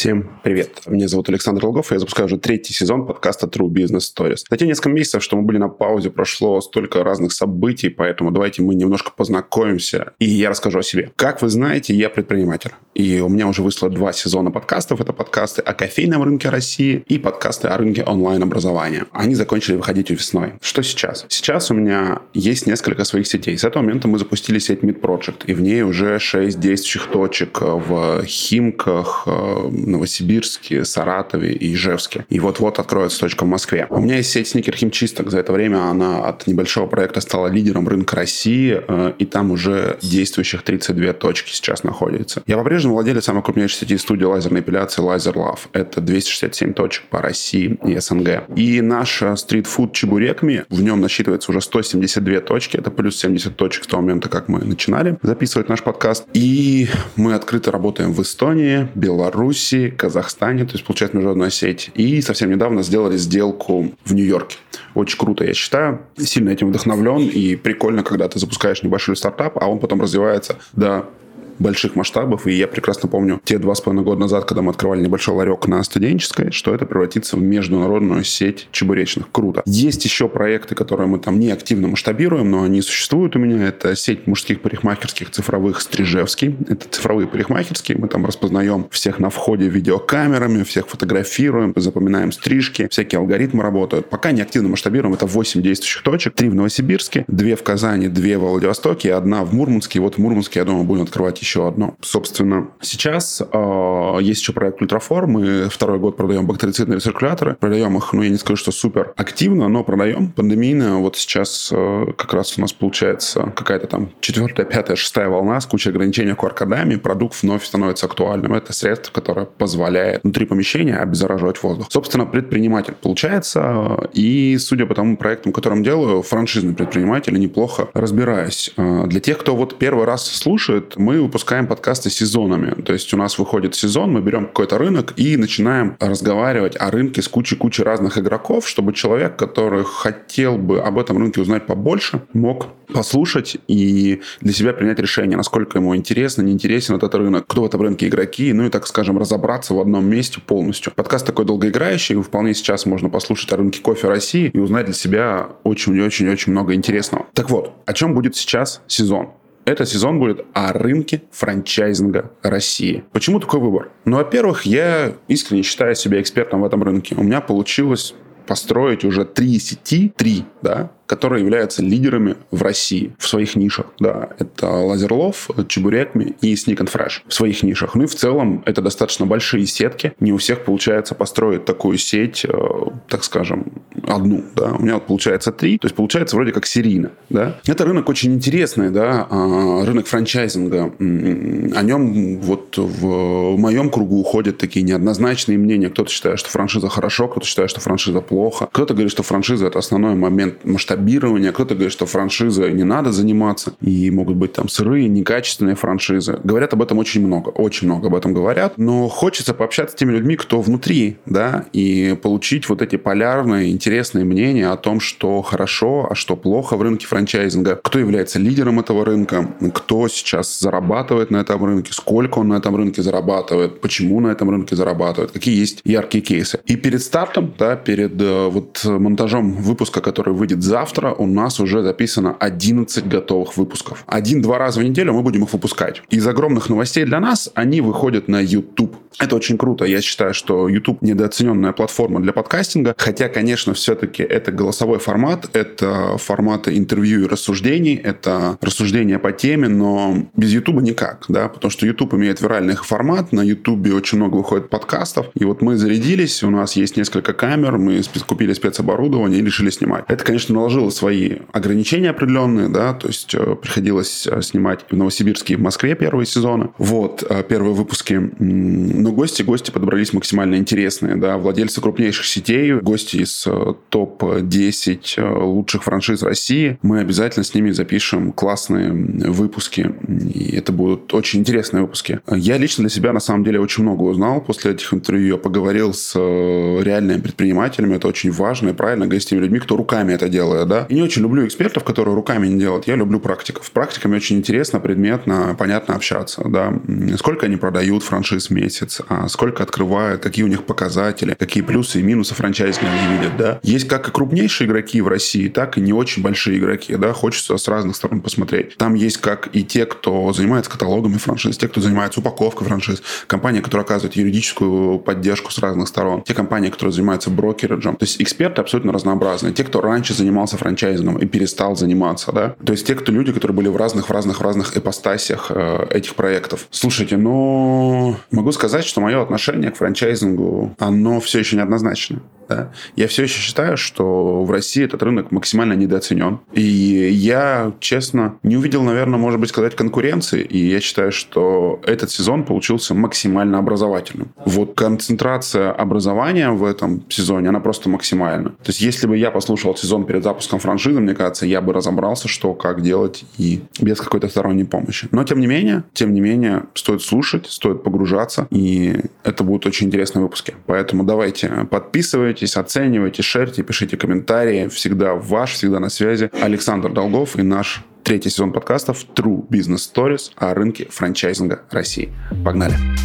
Всем привет. Меня зовут Александр Логов, и я запускаю уже третий сезон подкаста True Business Stories. За те несколько месяцев, что мы были на паузе, прошло столько разных событий, поэтому давайте мы немножко познакомимся, и я расскажу о себе. Как вы знаете, я предприниматель, и у меня уже вышло два сезона подкастов. Это подкасты о кофейном рынке России и подкасты о рынке онлайн-образования. Они закончили выходить весной. Что сейчас? Сейчас у меня есть несколько своих сетей. С этого момента мы запустили сеть Mid Project, и в ней уже шесть действующих точек в Химках, Новосибирске, Саратове и Ижевске. И вот-вот откроется точка в Москве. У меня есть сеть сникер химчисток. За это время она от небольшого проекта стала лидером рынка России, э, и там уже действующих 32 точки сейчас находится. Я по-прежнему владелец самой крупнейшей сети студии лазерной эпиляции Laser Love. Это 267 точек по России и СНГ. И наш стритфуд Чебурекми, в нем насчитывается уже 172 точки. Это плюс 70 точек с того момента, как мы начинали записывать наш подкаст. И мы открыто работаем в Эстонии, Беларуси, Беларуси, Казахстане, то есть получается международная сеть. И совсем недавно сделали сделку в Нью-Йорке. Очень круто, я считаю. Сильно этим вдохновлен. И прикольно, когда ты запускаешь небольшой стартап, а он потом развивается до больших масштабов. И я прекрасно помню те два с половиной года назад, когда мы открывали небольшой ларек на студенческой, что это превратится в международную сеть чебуречных. Круто. Есть еще проекты, которые мы там не активно масштабируем, но они существуют у меня. Это сеть мужских парикмахерских цифровых Стрижевский. Это цифровые парикмахерские. Мы там распознаем всех на входе видеокамерами, всех фотографируем, запоминаем стрижки, всякие алгоритмы работают. Пока не активно масштабируем. Это 8 действующих точек. Три в Новосибирске, две в Казани, две в Владивостоке, одна в Мурманске. И вот в Мурманске, я думаю, будем открывать еще еще одно. Собственно, сейчас э, есть еще проект Ультрафор. Мы второй год продаем бактерицидные рециркуляторы. Продаем их, ну, я не скажу, что супер активно, но продаем. Пандемийно. Вот сейчас э, как раз у нас получается какая-то там четвертая, пятая, шестая волна с кучей ограничений QR-кодами. Продукт вновь становится актуальным. Это средство, которое позволяет внутри помещения обеззараживать воздух. Собственно, предприниматель получается. И судя по тому проектам, которым делаю, франшизный предприниматель, неплохо разбираюсь. Э, для тех, кто вот первый раз слушает, мы выпускаем выпускаем подкасты сезонами. То есть у нас выходит сезон, мы берем какой-то рынок и начинаем разговаривать о рынке с кучей-кучей разных игроков, чтобы человек, который хотел бы об этом рынке узнать побольше, мог послушать и для себя принять решение, насколько ему интересно, неинтересен этот рынок, кто в этом рынке игроки, ну и, так скажем, разобраться в одном месте полностью. Подкаст такой долгоиграющий, вполне сейчас можно послушать о рынке кофе России и узнать для себя очень-очень-очень много интересного. Так вот, о чем будет сейчас сезон? Этот сезон будет о рынке франчайзинга России. Почему такой выбор? Ну, во-первых, я искренне считаю себя экспертом в этом рынке. У меня получилось построить уже три сети, три, да, которые являются лидерами в России в своих нишах. Да, это Лазерлов, Чебурекми и Sneak and Fresh в своих нишах. Ну и в целом это достаточно большие сетки. Не у всех получается построить такую сеть, э, так скажем, одну. Да. У меня вот получается три, то есть получается вроде как серийно. Да. Это рынок очень интересный, да, а, рынок франчайзинга. О нем вот в моем кругу уходят такие неоднозначные мнения. Кто-то считает, что франшиза хорошо, кто-то считает, что франшиза плохо. Кто-то говорит, что франшиза это основной момент масштабирования масштабирования. Кто-то говорит, что франшизой не надо заниматься. И могут быть там сырые, некачественные франшизы. Говорят об этом очень много. Очень много об этом говорят. Но хочется пообщаться с теми людьми, кто внутри, да, и получить вот эти полярные, интересные мнения о том, что хорошо, а что плохо в рынке франчайзинга. Кто является лидером этого рынка, кто сейчас зарабатывает на этом рынке, сколько он на этом рынке зарабатывает, почему на этом рынке зарабатывает, какие есть яркие кейсы. И перед стартом, да, перед э, вот монтажом выпуска, который выйдет завтра, завтра у нас уже записано 11 готовых выпусков. Один-два раза в неделю мы будем их выпускать. Из огромных новостей для нас они выходят на YouTube. Это очень круто. Я считаю, что YouTube недооцененная платформа для подкастинга. Хотя, конечно, все-таки это голосовой формат, это форматы интервью и рассуждений, это рассуждения по теме, но без YouTube никак, да, потому что YouTube имеет виральный формат, на YouTube очень много выходит подкастов, и вот мы зарядились, у нас есть несколько камер, мы купили спецоборудование и решили снимать. Это, конечно, наложило наложила свои ограничения определенные, да, то есть э, приходилось э, снимать в Новосибирске и в Москве первые сезоны, вот, э, первые выпуски. Но гости, гости подобрались максимально интересные, да, владельцы крупнейших сетей, гости из топ-10 лучших франшиз России. Мы обязательно с ними запишем классные выпуски, и это будут очень интересные выпуски. Я лично для себя, на самом деле, очень много узнал после этих интервью. Я поговорил с реальными предпринимателями, это очень важно и правильно, с теми людьми, кто руками это делает, да. И не очень люблю экспертов, которые руками не делают. Я люблю практиков. Практиками очень интересно, предметно, понятно общаться, да. Сколько они продают франшиз в месяц, а сколько открывают, какие у них показатели, какие плюсы и минусы франчайзинга они видят, да. Есть как и крупнейшие игроки в России, так и не очень большие игроки, да. Хочется с разных сторон посмотреть. Там есть как и те, кто занимается каталогами франшиз, те, кто занимается упаковкой франшиз, компании, которые оказывают юридическую поддержку с разных сторон, те компании, которые занимаются брокериджем. То есть эксперты абсолютно разнообразные. Те, кто раньше занимался франчайзингом и перестал заниматься, да. То есть те, кто люди, которые были в разных, в разных, в разных ипостасях э, этих проектов. Слушайте, ну, могу сказать, что мое отношение к франчайзингу, оно все еще неоднозначно. Да? Я все еще считаю, что в России этот рынок максимально недооценен. И я, честно, не увидел, наверное, может быть, сказать, конкуренции. И я считаю, что этот сезон получился максимально образовательным. Вот концентрация образования в этом сезоне, она просто максимальна. То есть, если бы я послушал сезон перед запуском франшизы, мне кажется, я бы разобрался, что, как делать, и без какой-то сторонней помощи. Но, тем не менее, тем не менее, стоит слушать, стоит погружаться, и это будут очень интересные выпуски. Поэтому давайте подписывайтесь, Подписывайтесь, оценивайте, шерьте, пишите комментарии. Всегда ваш, всегда на связи. Александр Долгов и наш третий сезон подкастов True Business Stories о рынке франчайзинга России. Погнали!